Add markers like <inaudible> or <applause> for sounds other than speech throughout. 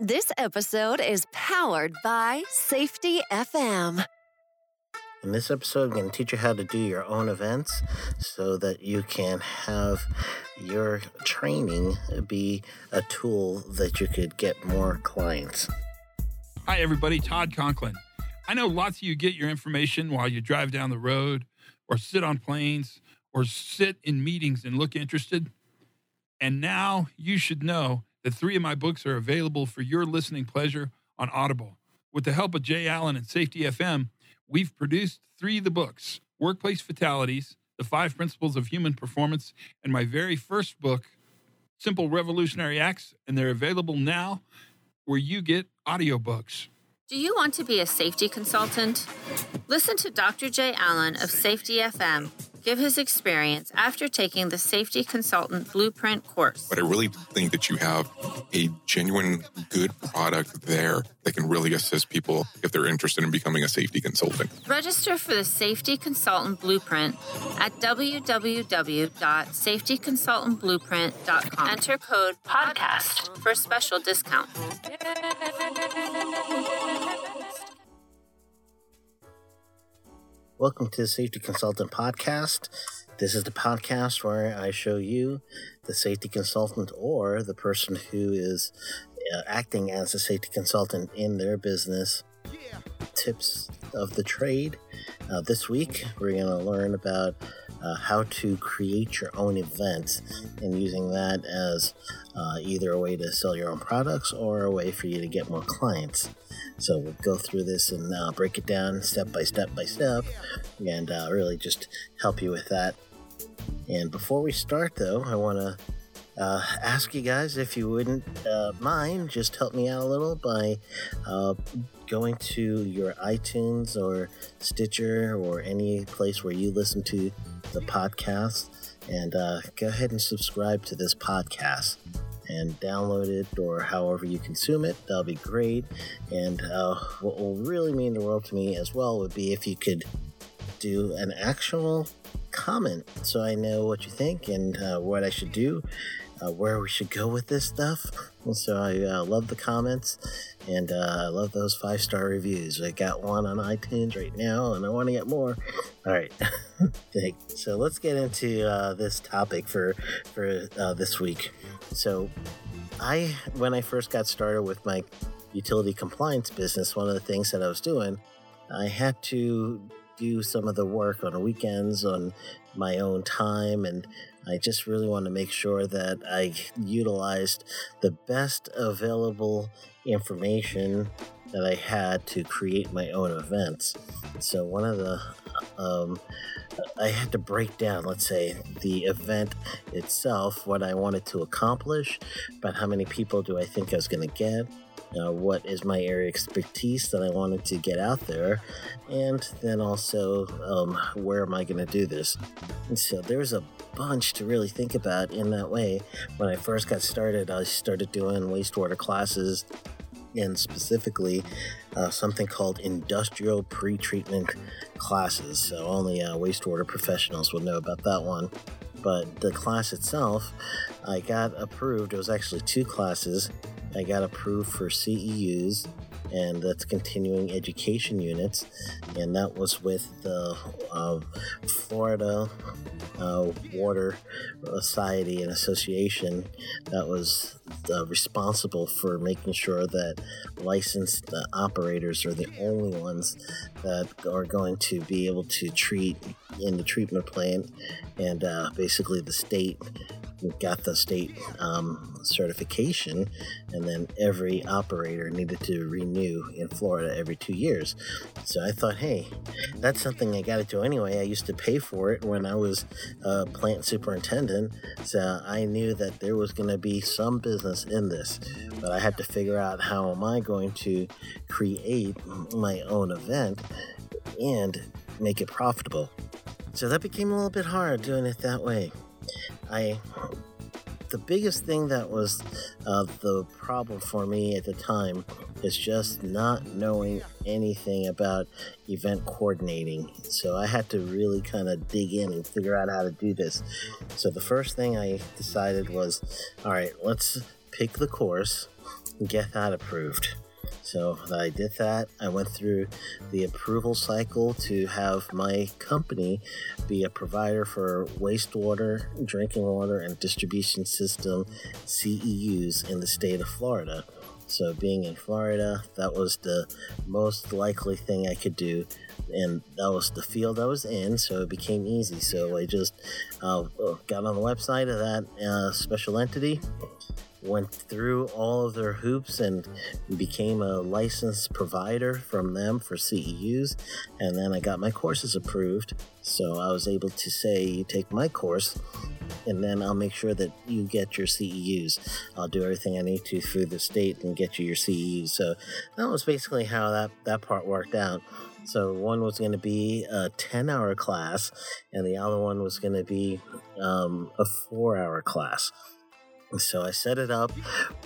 This episode is powered by Safety FM. In this episode, I'm going to teach you how to do your own events so that you can have your training be a tool that you could get more clients. Hi, everybody. Todd Conklin. I know lots of you get your information while you drive down the road or sit on planes or sit in meetings and look interested. And now you should know that three of my books are available for your listening pleasure on Audible. With the help of Jay Allen and Safety FM, we've produced three of the books Workplace Fatalities, The Five Principles of Human Performance, and my very first book, Simple Revolutionary Acts. And they're available now where you get audiobooks. Do you want to be a safety consultant? Listen to Dr. Jay Allen of Safety FM give his experience after taking the Safety Consultant Blueprint course. But I really think that you have a genuine good product there that can really assist people if they're interested in becoming a safety consultant. Register for the Safety Consultant Blueprint at www.safetyconsultantblueprint.com. Enter code PODCAST for a special discount. Welcome to the Safety Consultant Podcast. This is the podcast where I show you, the safety consultant or the person who is uh, acting as a safety consultant in their business, tips of the trade. Uh, this week, we're going to learn about uh, how to create your own event and using that as uh, either a way to sell your own products or a way for you to get more clients. So we'll go through this and uh, break it down step by step by step and uh, really just help you with that. And before we start, though, I want to uh, ask you guys if you wouldn't uh, mind just help me out a little by uh, going to your iTunes or Stitcher or any place where you listen to the podcast and uh, go ahead and subscribe to this podcast and download it or however you consume it. That'll be great. And uh, what will really mean the world to me as well would be if you could do an actual comment so I know what you think and uh, what I should do, uh, where we should go with this stuff. So I uh, love the comments and uh, I love those five star reviews. I got one on iTunes right now and I want to get more. All right. <laughs> so let's get into uh, this topic for, for uh, this week. So I, when I first got started with my utility compliance business, one of the things that I was doing, I had to do some of the work on weekends on my own time and I just really want to make sure that I utilized the best available information that I had to create my own events. So one of the um, I had to break down, let's say, the event itself, what I wanted to accomplish, but how many people do I think I was going to get, uh, what is my area expertise that I wanted to get out there, and then also um, where am I going to do this. And so there's a bunch to really think about in that way. When I first got started, I started doing wastewater classes and specifically uh, something called industrial pretreatment classes. So only uh, wastewater professionals will know about that one. But the class itself, I got approved. It was actually two classes. I got approved for CEUs, and that's continuing education units, and that was with the uh, Florida uh, Water Society and Association that was uh, responsible for making sure that licensed uh, operators are the only ones that are going to be able to treat in the treatment plant, and uh, basically the state got the state um, certification, and then every operator needed to renew in Florida every two years. So I thought, hey, that's something I got to do anyway. I used to pay for it when I was a plant superintendent, so I knew that there was going to be some business in this, but I had to figure out how am I going to create my own event and make it profitable. So that became a little bit hard doing it that way. I the biggest thing that was uh, the problem for me at the time is just not knowing anything about event coordinating. So I had to really kind of dig in and figure out how to do this. So the first thing I decided was all right, let's pick the course and get that approved. So I did that. I went through the approval cycle to have my company be a provider for wastewater, drinking water, and distribution system CEUs in the state of Florida. So, being in Florida, that was the most likely thing I could do. And that was the field I was in, so it became easy. So, I just uh, got on the website of that uh, special entity, went through all of their hoops and became a licensed provider from them for CEUs. And then I got my courses approved. So I was able to say, you take my course, and then I'll make sure that you get your CEUs. I'll do everything I need to through the state and get you your CEUs. So that was basically how that, that part worked out. So one was going to be a 10 hour class, and the other one was going to be um, a four hour class. So I set it up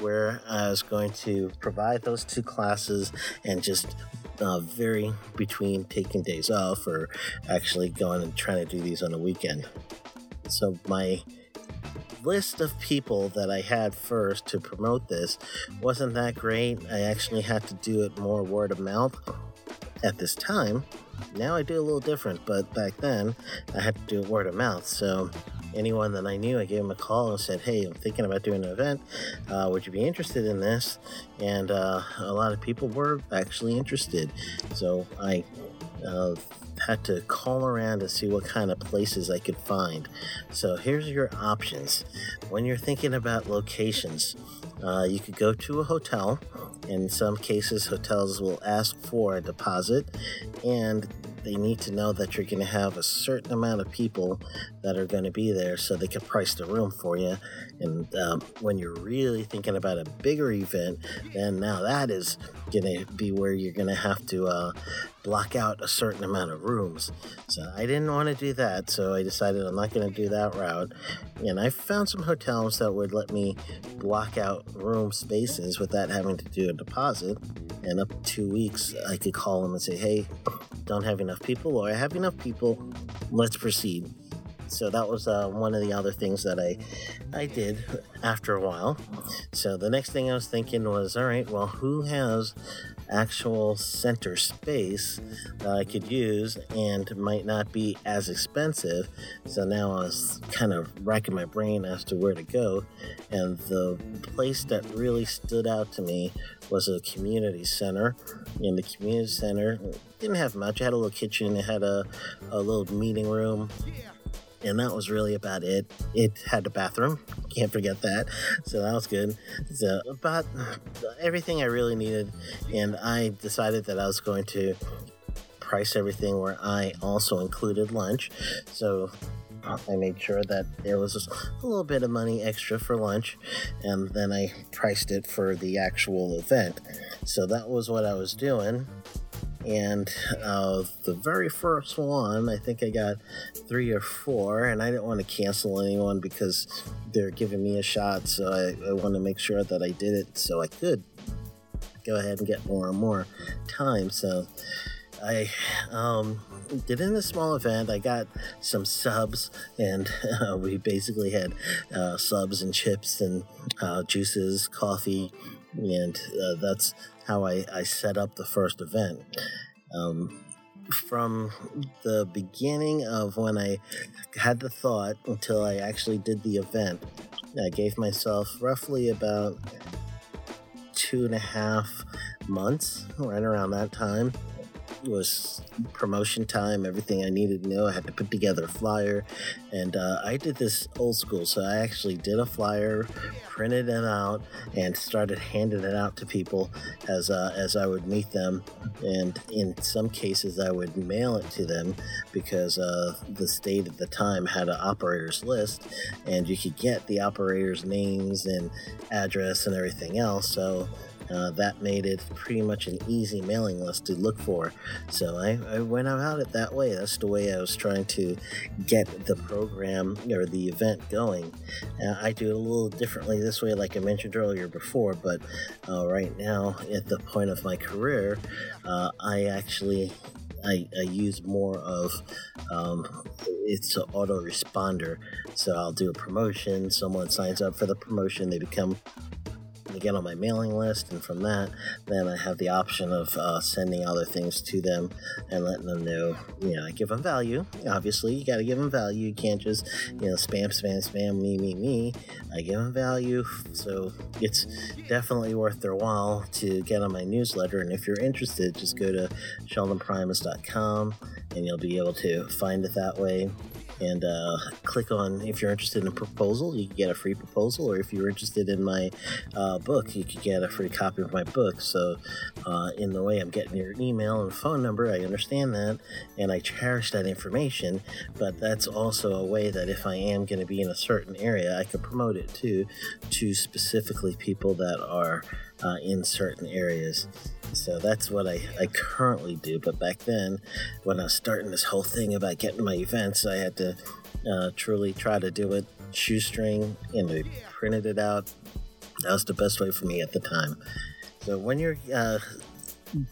where I was going to provide those two classes and just uh, vary between taking days off or actually going and trying to do these on a weekend. So my list of people that I had first to promote this wasn't that great. I actually had to do it more word of mouth at this time. Now I do a little different, but back then I had to do word of mouth. So anyone that I knew, I gave them a call and said, Hey, I'm thinking about doing an event. Uh, would you be interested in this? And uh, a lot of people were actually interested. So I uh, had to call around to see what kind of places I could find. So here's your options. When you're thinking about locations, uh, you could go to a hotel. In some cases, hotels will ask for a deposit, and they need to know that you're going to have a certain amount of people that are going to be there so they can price the room for you. And um, when you're really thinking about a bigger event, then now that is going to be where you're going to have to uh, block out a certain amount of rooms. So I didn't want to do that, so I decided I'm not going to do that route. And I found some hotels that would let me block out room spaces without having to do a deposit. And up to two weeks, I could call them and say, hey, don't have enough people, or I have enough people, let's proceed. So that was uh, one of the other things that I I did after a while. So the next thing I was thinking was, all right, well, who has actual center space that I could use and might not be as expensive. So now I was kind of racking my brain as to where to go. And the place that really stood out to me was a community center. And the community center didn't have much. It had a little kitchen, it had a, a little meeting room, and that was really about it. It had a bathroom, can't forget that, so that was good. So about everything I really needed, and I decided that I was going to price everything where I also included lunch. So I made sure that there was a little bit of money extra for lunch, and then I priced it for the actual event. So that was what I was doing and uh, the very first one, I think I got three or four, and I didn't want to cancel anyone because they're giving me a shot, so I, I want to make sure that I did it so I could go ahead and get more and more time. So I um, did in a small event. I got some subs, and uh, we basically had uh, subs and chips and uh, juices, coffee, and uh, that's how I, I set up the first event. Um, from the beginning of when I had the thought until I actually did the event, I gave myself roughly about two and a half months, right around that time was promotion time, everything I needed to know. I had to put together a flyer, and uh, I did this old school. So I actually did a flyer, printed it out, and started handing it out to people as uh, as I would meet them. And in some cases, I would mail it to them because uh, the state at the time had an operators list, and you could get the operators' names and address and everything else. So uh, that made it pretty much an easy mailing list to look for. So I, I, went about it that way. That's the way I was trying to get the program or the event going. Uh, I do it a little differently this way, like I mentioned earlier before, but uh, right now, at the point of my career, uh, I actually I, I, use more of um, it's an autoresponder. So I'll do a promotion. Someone signs up for the promotion. They become to get on my mailing list, and from that, then I have the option of uh, sending other things to them and letting them know. You know, I give them value. Obviously, you got to give them value. You can't just you know spam, spam, spam, me, me, me. I give them value, so it's definitely worth their while to get on my newsletter. And if you're interested, just go to sheldonprimus.com and you'll be able to find it that way and uh, click on if you're interested in a proposal you can get a free proposal or if you're interested in my uh, book you could get a free copy of my book. So uh, in the way i'm getting your email and phone number i understand that and i cherish that information but that's also a way that if i am going to be in a certain area i could promote it too to specifically people that are uh, in certain areas so that's what I, I currently do. But back then, when I was starting this whole thing about getting my events, I had to uh, truly try to do it shoestring and I printed it out. That was the best way for me at the time. So when you're uh,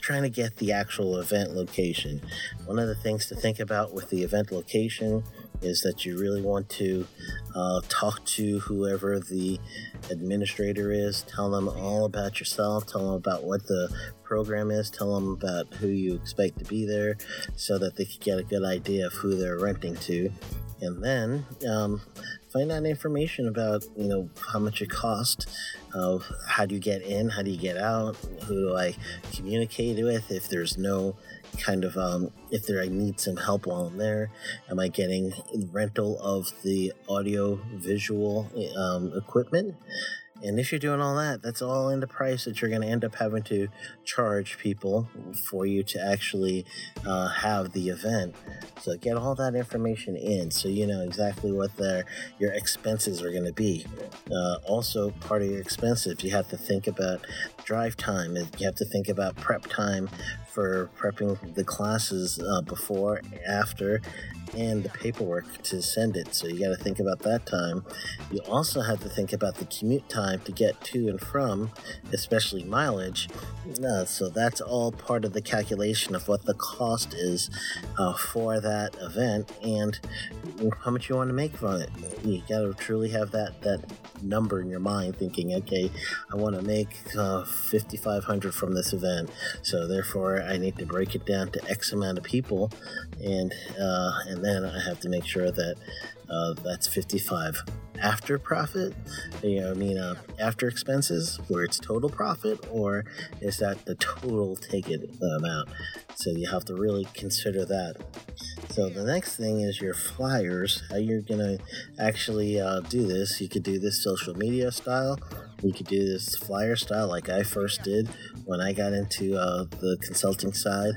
trying to get the actual event location, one of the things to think about with the event location is that you really want to uh, talk to whoever the administrator is, tell them all about yourself, tell them about what the program is, tell them about who you expect to be there so that they can get a good idea of who they're renting to. And then um, find out information about, you know, how much it costs, of how do you get in, how do you get out, who do I communicate with if there's no kind of um, if there I need some help while I'm there. Am I getting rental of the audio visual um, equipment? And if you're doing all that, that's all in the price that you're going to end up having to charge people for you to actually uh, have the event. So get all that information in so you know exactly what their your expenses are going to be. Uh, also, part of your expenses, you have to think about drive time. You have to think about prep time for prepping the classes uh, before, after, and the paperwork to send it. So you got to think about that time. You also have to think about the commute time to get to and from, especially mileage. Uh, so that's all part of the calculation of what the cost is uh, for that event and how much you want to make from it. You got to truly have that that number in your mind, thinking, okay, I want to make uh, 5,500 from this event, so therefore I need to break it down to X amount of people, and uh, then I have to make sure that uh, that's 55 after profit. You know i mean uh, after expenses where it's total profit or is that the total ticket amount? So you have to really consider that. So the next thing is your flyers how you're gonna actually uh, do this. You could do this social media style you could do this flyer style like i first did when i got into uh, the consulting side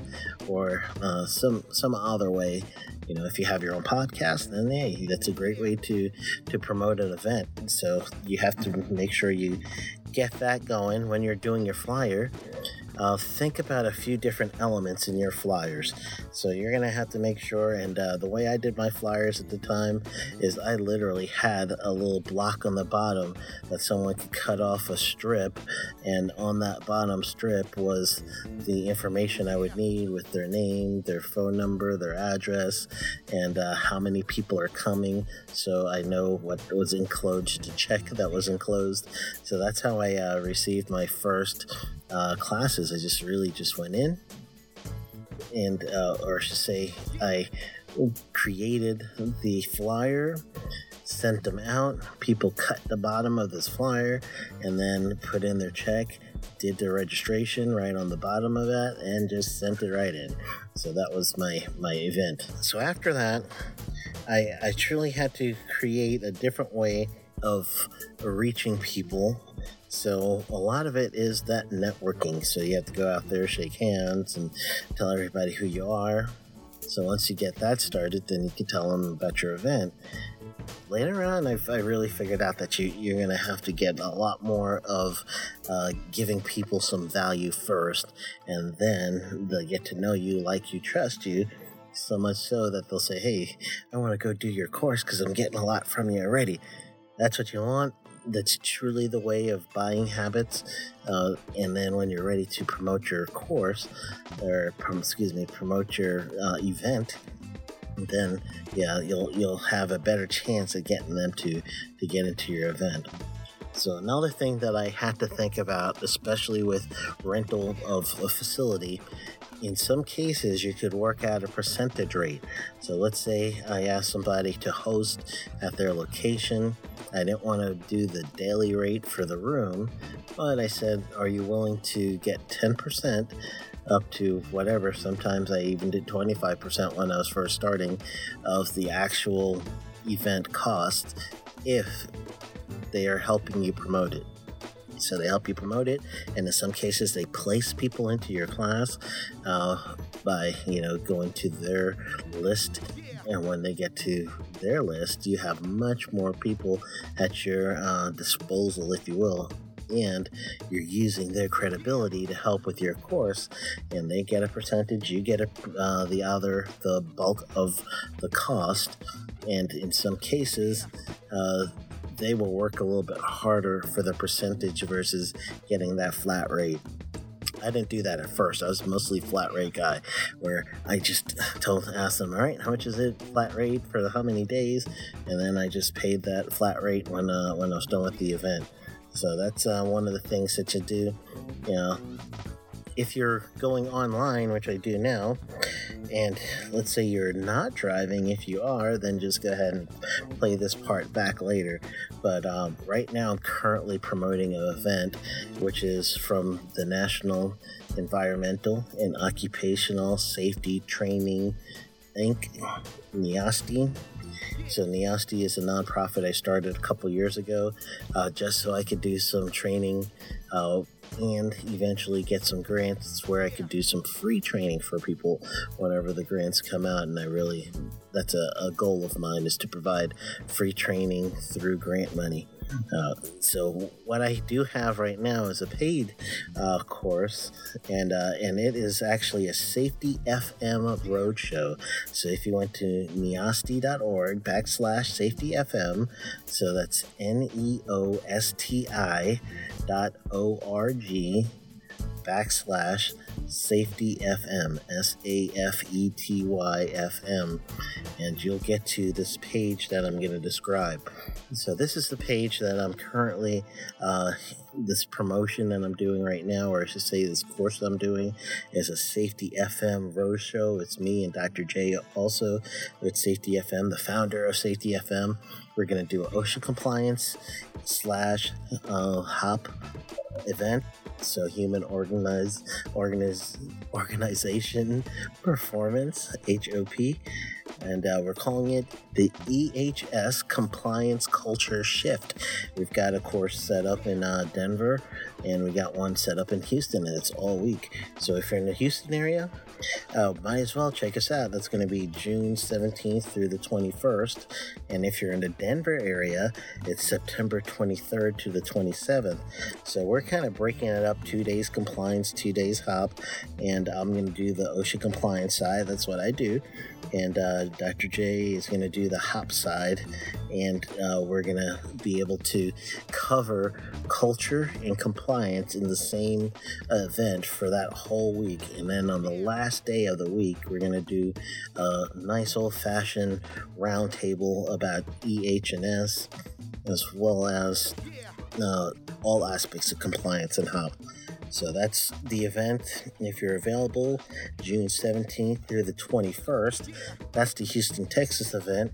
or uh, some some other way. You know if you have your own podcast then hey that's a great way to to promote an event. So you have to make sure you get that going when you're doing your flyer uh, think about a few different elements in your flyers. So you're going to have to make sure, and uh, the way I did my flyers at the time is I literally had a little block on the bottom that someone could cut off a strip, and on that bottom strip was the information I would need with their name, their phone number, their address, and uh, how many people are coming. So I know what was enclosed to check that was enclosed. So that's how I uh, received my first uh, classes. I just really just went in and, uh, or I should say, I created the flyer, sent them out. People cut the bottom of this flyer and then put in their check, did their registration right on the bottom of that, and just sent it right in. So that was my my event. So after that, I I truly had to create a different way of reaching people so a lot of it is that networking. So you have to go out there, shake hands, and tell everybody who you are. So once you get that started, then you can tell them about your event. Later on, I've, I really figured out that you, you're going to have to get a lot more of uh, giving people some value first, and then they'll get to know you, like you, trust you, so much so that they'll say, Hey, I want to go do your course because I'm getting a lot from you already. That's what you want that's truly the way of buying habits. Uh, and then when you're ready to promote your course, or excuse me, promote your uh, event, then yeah, you'll you'll have a better chance of getting them to to get into your event. So another thing that I had to think about, especially with rental of a facility, in some cases you could work out a percentage rate. So let's say I asked somebody to host at their location. I didn't want to do the daily rate for the room, but I said, Are you willing to get 10% up to whatever? Sometimes I even did 25% when I was first starting of the actual event cost if they are helping you promote it. So they help you promote it, and in some cases, they place people into your class uh, by you know going to their list. And when they get to their list, you have much more people at your uh, disposal, if you will, and you're using their credibility to help with your course and they get a percentage you get a, uh, the other the bulk of the cost and in some cases uh, they will work a little bit harder for the percentage versus getting that flat rate. I didn't do that at first. I was mostly flat rate guy, where I just <laughs> told, asked them, all right, how much is it flat rate for how many days, and then I just paid that flat rate when uh, when I was done with the event. So that's uh, one of the things that you do. You know, if you're going online, which I do now, and let's say you're not driving, if you are, then just go ahead and play this part back later. But um, right now, I'm currently promoting an event which is from the National Environmental and Occupational Safety Training Inc. NEOSTI. So NEOSTI is a nonprofit I started a couple years ago, uh, just so I could do some training uh, and eventually get some grants where I could do some free training for people whenever the grants come out. And I really, that's a, a goal of mine is to provide free training through grant money. Uh, so what I do have right now is a paid uh, course, and uh, and it is actually a Safety FM roadshow. So if you went to neosti.org backslash safety FM, so that's N E O S T I dot O R G backslash safety FM, S A F E T Y F M, and you'll get to this page that I'm going to describe. So, this is the page that I'm currently, uh, this promotion that I'm doing right now, or I should say, this course that I'm doing is a Safety FM Roadshow. It's me and Dr. Jay also with Safety FM, the founder of Safety FM. We're going to do an OSHA compliance slash uh, HOP event so human organized organize, organization performance hop and uh, we're calling it the ehs compliance culture shift. We've got a course set up in uh, denver and we got one set up in houston and it's all week. So if you're in the houston area uh, might as well check us out. That's going to be june 17th through the 21st and if you're in the denver area it's september 23rd to the 27th so we're kind of breaking it up two days compliance two days hop. And i'm going to do the osha compliance side. That's what i do and uh, Dr. Jay is going to do the hop side, and uh, we're going to be able to cover culture and compliance in the same event for that whole week. And then on the last day of the week, we're going to do a nice old fashioned roundtable about EH&S as well as uh, all aspects of compliance and hop. So that's the event. If you're available, June 17th through the 21st, that's the Houston, Texas event.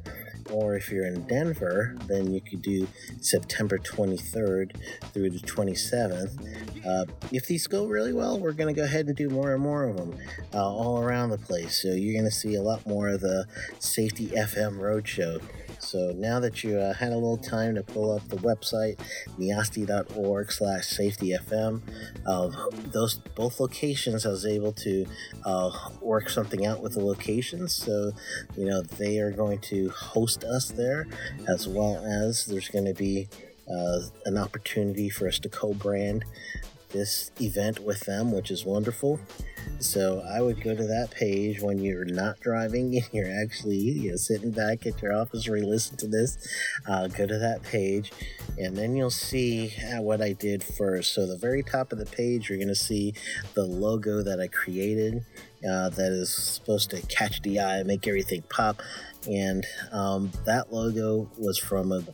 Or if you're in Denver, then you could do September 23rd through the 27th. Uh, if these go really well, we're going to go ahead and do more and more of them uh, all around the place. So you're going to see a lot more of the Safety FM Roadshow. So now that you uh, had a little time to pull up the website, neosti.org slash safetyfm, uh, those both locations I was able to uh, work something out with the locations. So, you know, they are going to host us there as well as there's going to be uh, an opportunity for us to co-brand this event with them, which is wonderful. So I would go to that page when you're not driving <laughs> and you're actually you know sitting back at your office where you listen to this. Uh, go to that page and then you'll see what I did first. So the very top of the page, you're going to see the logo that I created. Uh, that is supposed to catch the eye, make everything pop. And um, that logo was from an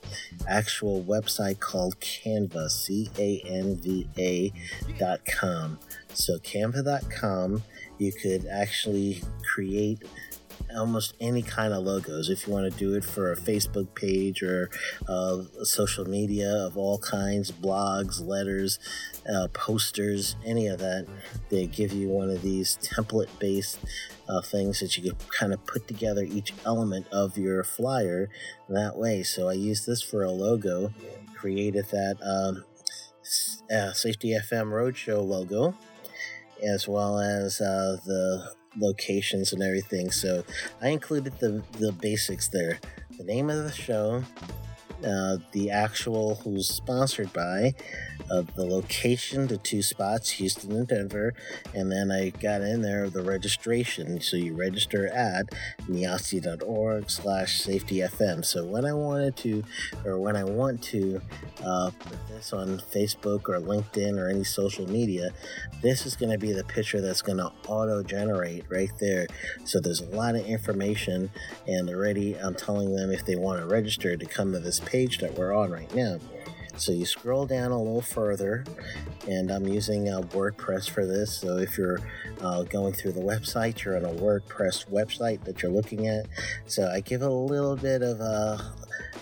actual website called Canva, C A N V A dot com. So, canva.com, you could actually create almost any kind of logos. If you want to do it for a Facebook page or uh, social media of all kinds, blogs, letters, uh, posters, any of that, they give you one of these template based uh, things that you can kind of put together each element of your flyer that way. So I use this for a logo, created that um, uh, Safety FM Roadshow logo, as well as uh, the locations and everything. So I included the, the basics there. The name of the show, uh, the actual who's sponsored by, uh, the location, the two spots, Houston and Denver, and then I got in there the registration. So you register at neosti.org slash safetyfm. So when I wanted to, or when I want to uh, put this on Facebook or LinkedIn or any social media, this is going to be the picture that's going to auto generate right there. So there's a lot of information, and already I'm telling them if they want to register to come to this page that we're on right now. So you scroll down a little further, and I'm using uh, WordPress for this. So if you're uh, going through the website, you're on a WordPress website that you're looking at. So I give a little bit of uh,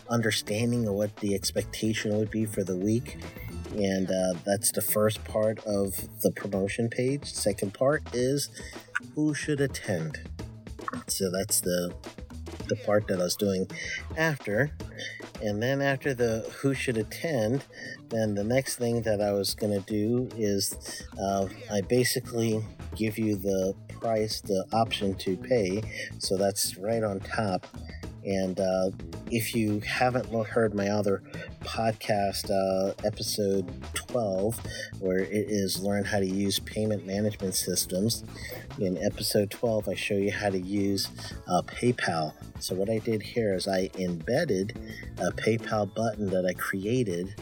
understanding of what the expectation would be for the week. And uh, that's the first part of the promotion page. Second part is who should attend. So that's the the part that I was doing after. And then after the who should attend, then the next thing that I was going to do is uh, I basically give you the price, the option to pay. So that's right on top. And uh, if you haven't heard my other podcast, uh, episode 12, where it is Learn How to Use Payment Management Systems, in episode 12, I show you how to use uh, PayPal. So, what I did here is I embedded a PayPal button that I created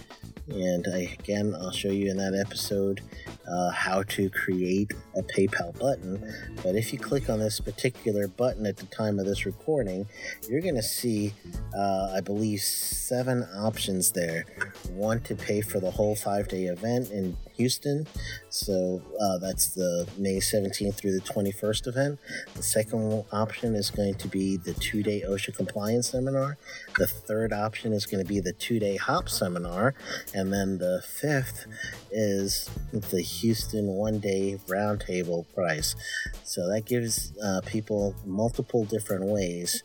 and I, again, I'll show you in that episode uh, how to create a PayPal button. But if you click on this particular button at the time of this recording, you're going to see, uh, I believe, seven options there. One to pay for the whole five day event in Houston. So uh, that's the May 17th through the 21st event. The second option is going to be the two day OSHA compliance seminar. The third option is going to be the two day HOP seminar. And then the fifth is the Houston one day roundtable price. So that gives uh, people multiple different ways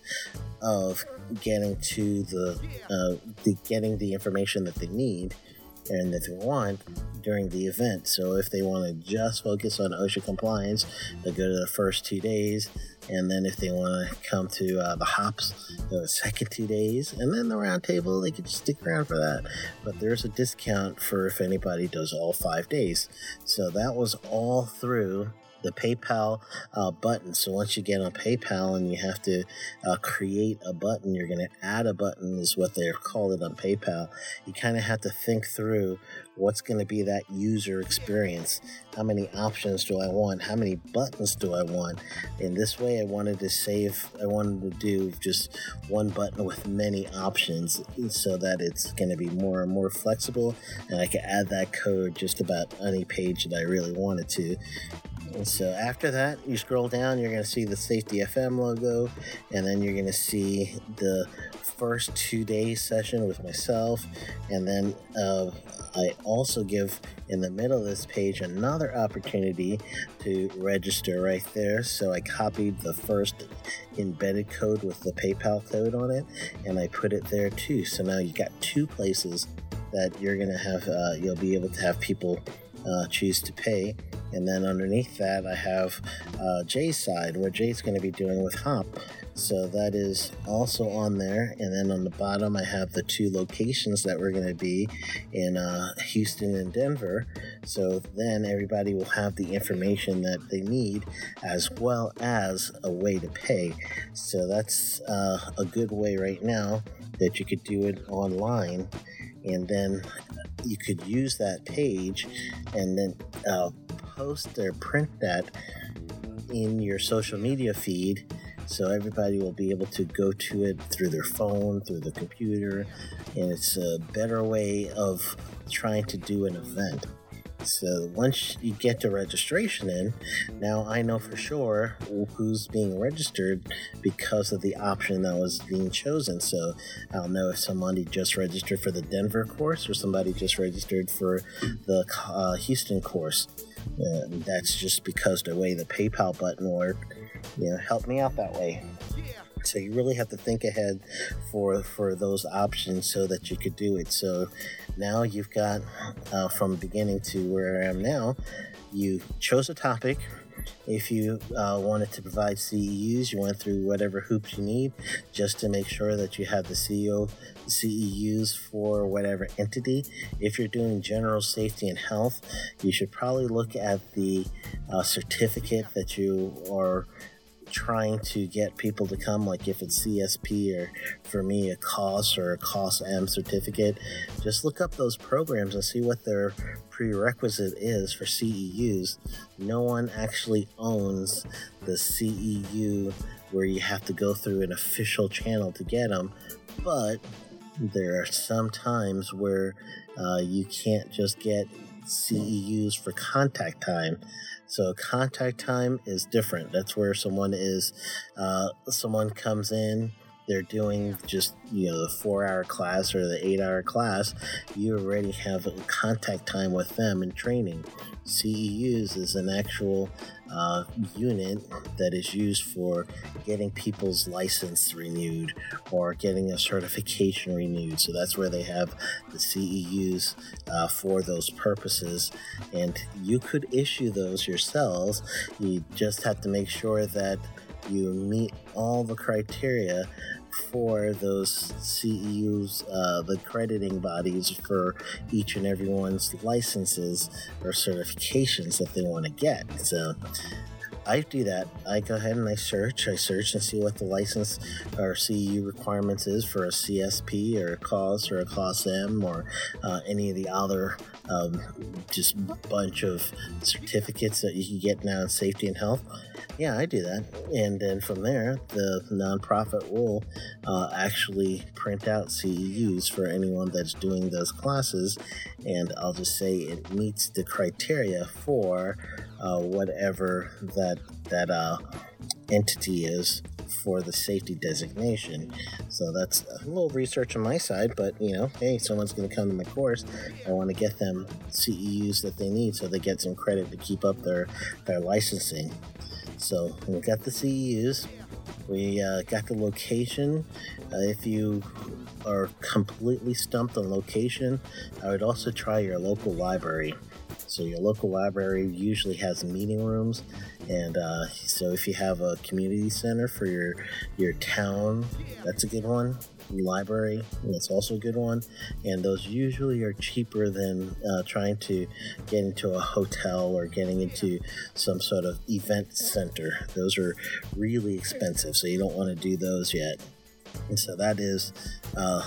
of getting to the, uh, the getting the information that they need and if they want during the event. So if they want to just focus on OSHA compliance, they go to the first two days, and then if they want to come to uh, the hops, the second two days, and then the roundtable, they could stick around for that. But there's a discount for if anybody does all five days. So that was all through the PayPal uh, button. So once you get on PayPal and you have to uh, create a button, you're going to add a button, is what they call it on PayPal. You kind of have to think through what's going to be that user experience. How many options do I want? How many buttons do I want? In this way, I wanted to save, I wanted to do just one button with many options so that it's going to be more and more flexible and I can add that code just about any page that I really wanted to. And so after that, you scroll down, you're going to see the Safety FM logo, and then you're going to see the first two day session with myself. And then uh, I also give in the middle of this page another opportunity to register right there. So I copied the first embedded code with the PayPal code on it, and I put it there too. So now you got two places that you're going to have, uh, you'll be able to have people uh, choose to pay And then underneath that, I have uh, Jay's side, what Jay's going to be doing with Hop. So that is also on there. And then on the bottom, I have the two locations that we're going to be in uh, Houston and Denver. So then everybody will have the information that they need as well as a way to pay. So that's uh, a good way right now that you could do it online. And then you could use that page and then uh, post or print that in your social media feed so everybody will be able to go to it through their phone, through the computer, and it's a better way of trying to do an event. So once you get the registration in, now I know for sure who's being registered because of the option that was being chosen. So I'll know if somebody just registered for the Denver course or somebody just registered for the uh, Houston course. And that's just because the way the PayPal button worked, you know, help me out that way. So you really have to think ahead for for those options so that you could do it. So now you've got uh, from beginning to where I am now, you chose a topic. If you uh, wanted to provide CEUs, you went through whatever hoops you need just to make sure that you have the CEO CEUs for whatever entity. If you're doing general safety and health, you should probably look at the uh, certificate that you are trying to get people to come, like if it's CSP or for me a COS or a COS-M certificate, just look up those programs and see what their prerequisite is for CEUs. No one actually owns the CEU where you have to go through an official channel to get them, but there are some times where uh, you can't just get CEUs for contact time. So contact time is different. That's where someone is, uh, someone comes in, they're doing just you know the four hour class or the eight hour class. You already have contact time with them in training. CEUs is an actual uh, unit that is used for getting people's license renewed or getting a certification renewed. So that's where they have the CEUs uh, for those purposes. And you could issue those yourselves. You just have to make sure that you meet all the criteria for those CEUs, uh, the crediting bodies for each and everyone's licenses or certifications that they want to get. So I do that. I go ahead and I search. I search and see what the license or CEU requirements is for a CSP or a COS or a COS-M or uh, any of the other um, just bunch of certificates that you can get now in safety and health. Yeah, I do that. And then from there, the nonprofit will uh, actually print out CEUs for anyone that's doing those classes. And I'll just say it meets the criteria for uh, whatever that, that uh, entity is for the safety designation. So that's a little research on my side, but you know, hey, someone's going to come to my course. I want to get them CEUs that they need so they get some credit to keep up their, their licensing. So we got the CEUs, we uh, got the location. Uh, if you are completely stumped on location, I would also try your local library. So your local library usually has meeting rooms, and uh, so if you have a community center for your your town, that's a good one library. That's also a good one. And those usually are cheaper than uh, trying to get into a hotel or getting into some sort of event center. Those are really expensive, so you don't want to do those yet. And so that is uh,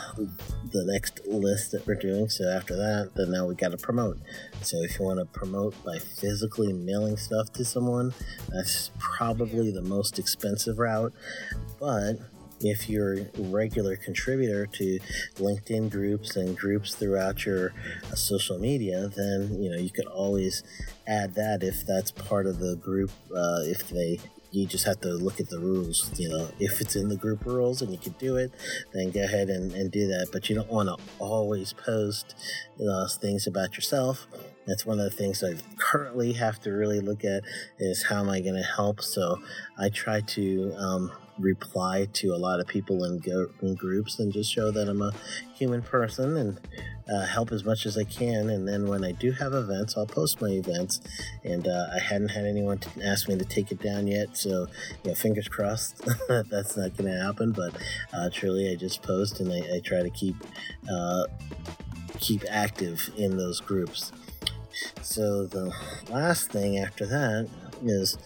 the next list that we're doing. So after that, then now we got to promote. So if you want to promote by physically mailing stuff to someone, that's probably the most expensive route. But if you're a regular contributor to LinkedIn groups and groups throughout your uh, social media, then you know you could always add that if that's part of the group. Uh, if they you just have to look at the rules. You know, if it's in the group rules and you can do it, then go ahead and, and do that. But you don't want to always post you know, things about yourself. That's one of the things I currently have to really look at is how am I going to help. So I try to um, reply to a lot of people in, go- in groups and just show that I'm a human person and uh, help as much as I can. And then when I do have events, I'll post my events. And uh, I hadn't had anyone ask me to take it down yet, so you know, fingers crossed <laughs> that's not going to happen. But uh, truly, I just post and I, I try to keep uh, keep active in those groups. So the last thing after that is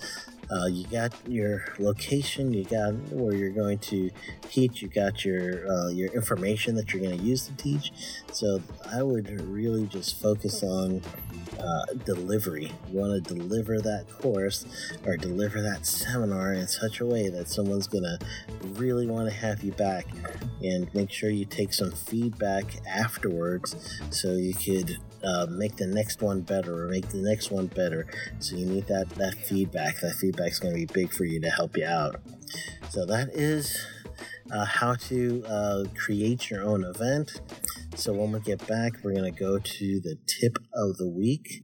uh, you got your location, you got where you're going to teach, you got your uh, your information that you're going to use to teach. So I would really just focus on uh, delivery. You want to deliver that course or deliver that seminar in such a way that someone's going to really want to have you back and make sure you take some feedback afterwards so you could uh, make the next one better or make the next one better. So you need that, that feedback. That feedback is going to be big for you to help you out. So that is uh, how to uh, create your own event. So when we get back, we're going to go to the tip of the week.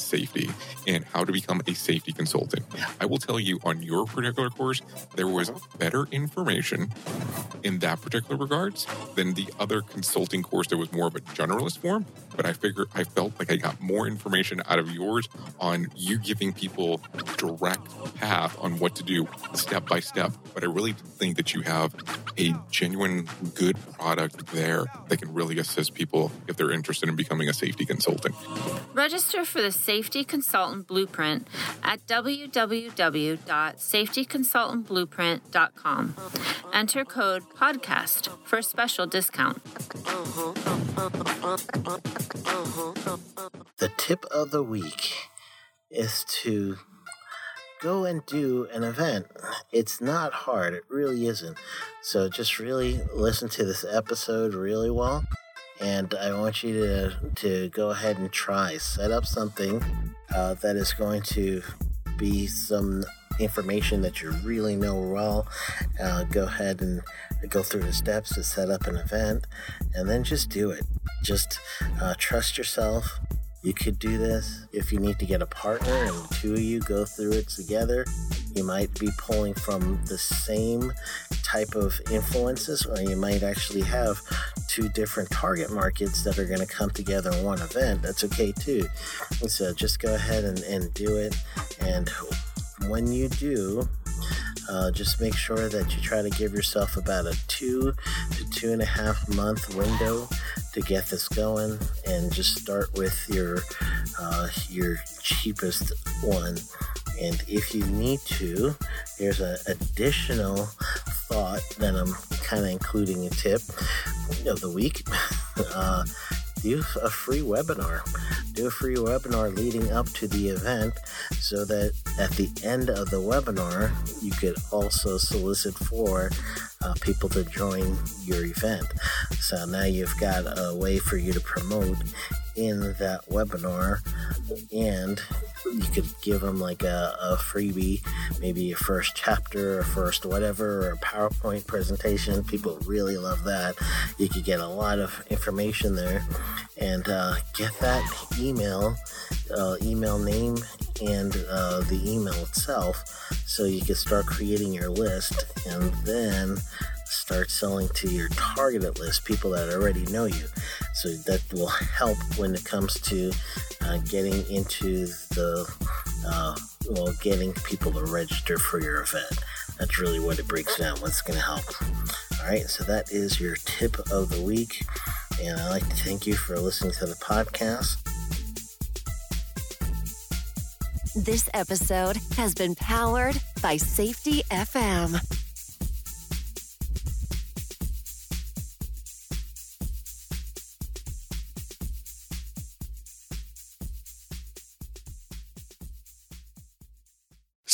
safety and how to become a safety consultant. I will tell you on your particular course, there was better information in that particular regards than the other consulting course that was more of a generalist form. But I figure I felt like I got more information out of yours on you giving people direct path on what to do step by step. But I really think that you have a genuine good product there that can really assist people if they're interested in becoming a safety consultant. Register for the Safety Consultant Blueprint at www.safetyconsultantblueprint.com. Enter code PODCAST for a special discount. Uh-huh. The tip of the week is to go and do an event. It's not hard, it really isn't. So just really listen to this episode really well. And I want you to, to go ahead and try. Set up something uh, that is going to be some information that you really know well. Uh, go ahead and go through the steps to set up an event and then just do it. Just uh, trust yourself you could do this if you need to get a partner and two of you go through it together. You might be pulling from the same type of influences, or you might actually have two different target markets that are going to come together in one event. That's okay too. So just go ahead and, and do it. And when you do, uh, just make sure that you try to give yourself about a two to two and a half month window to get this going and just start with your uh, your cheapest one and if you need to there's an additional thought that i'm kind of including a tip of the week <laughs> uh, do a free webinar. Do a free webinar leading up to the event so that at the end of the webinar, you could also solicit for uh, people to join your event. So now you've got a way for you to promote in that webinar and you could give them like a, a freebie maybe a first chapter or first whatever or a powerpoint presentation. People really love that. You could get a lot of information there. And uh, get that email uh, email name and uh, the email itself so you can start creating your list. And then start selling to your targeted list, people that already know you. So that will help when it comes to uh, getting into the, uh, well, getting people to register for your event. That's really what it breaks down, what's going to help. All right, so that is your tip of the week. And I'd like to thank you for listening to the podcast. This episode has been powered by Safety FM.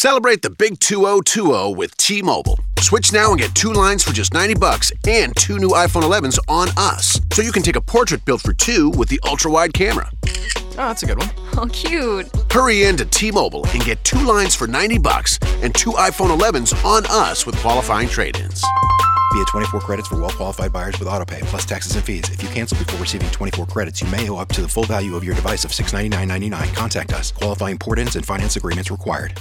Celebrate the big 2020 with T-Mobile. Switch now and get two lines for just 90 bucks and two new iPhone 11s on us. So you can take a portrait built for two with the ultra-wide camera. Oh, that's a good one. Oh, cute. Hurry in to T-Mobile and get two lines for 90 bucks and two iPhone 11s on us with qualifying trade-ins. Via 24 credits for well-qualified buyers with autopay plus taxes and fees. If you cancel before receiving 24 credits, you may owe up to the full value of your device of $699.99. Contact us. Qualifying port-ins and finance agreements required.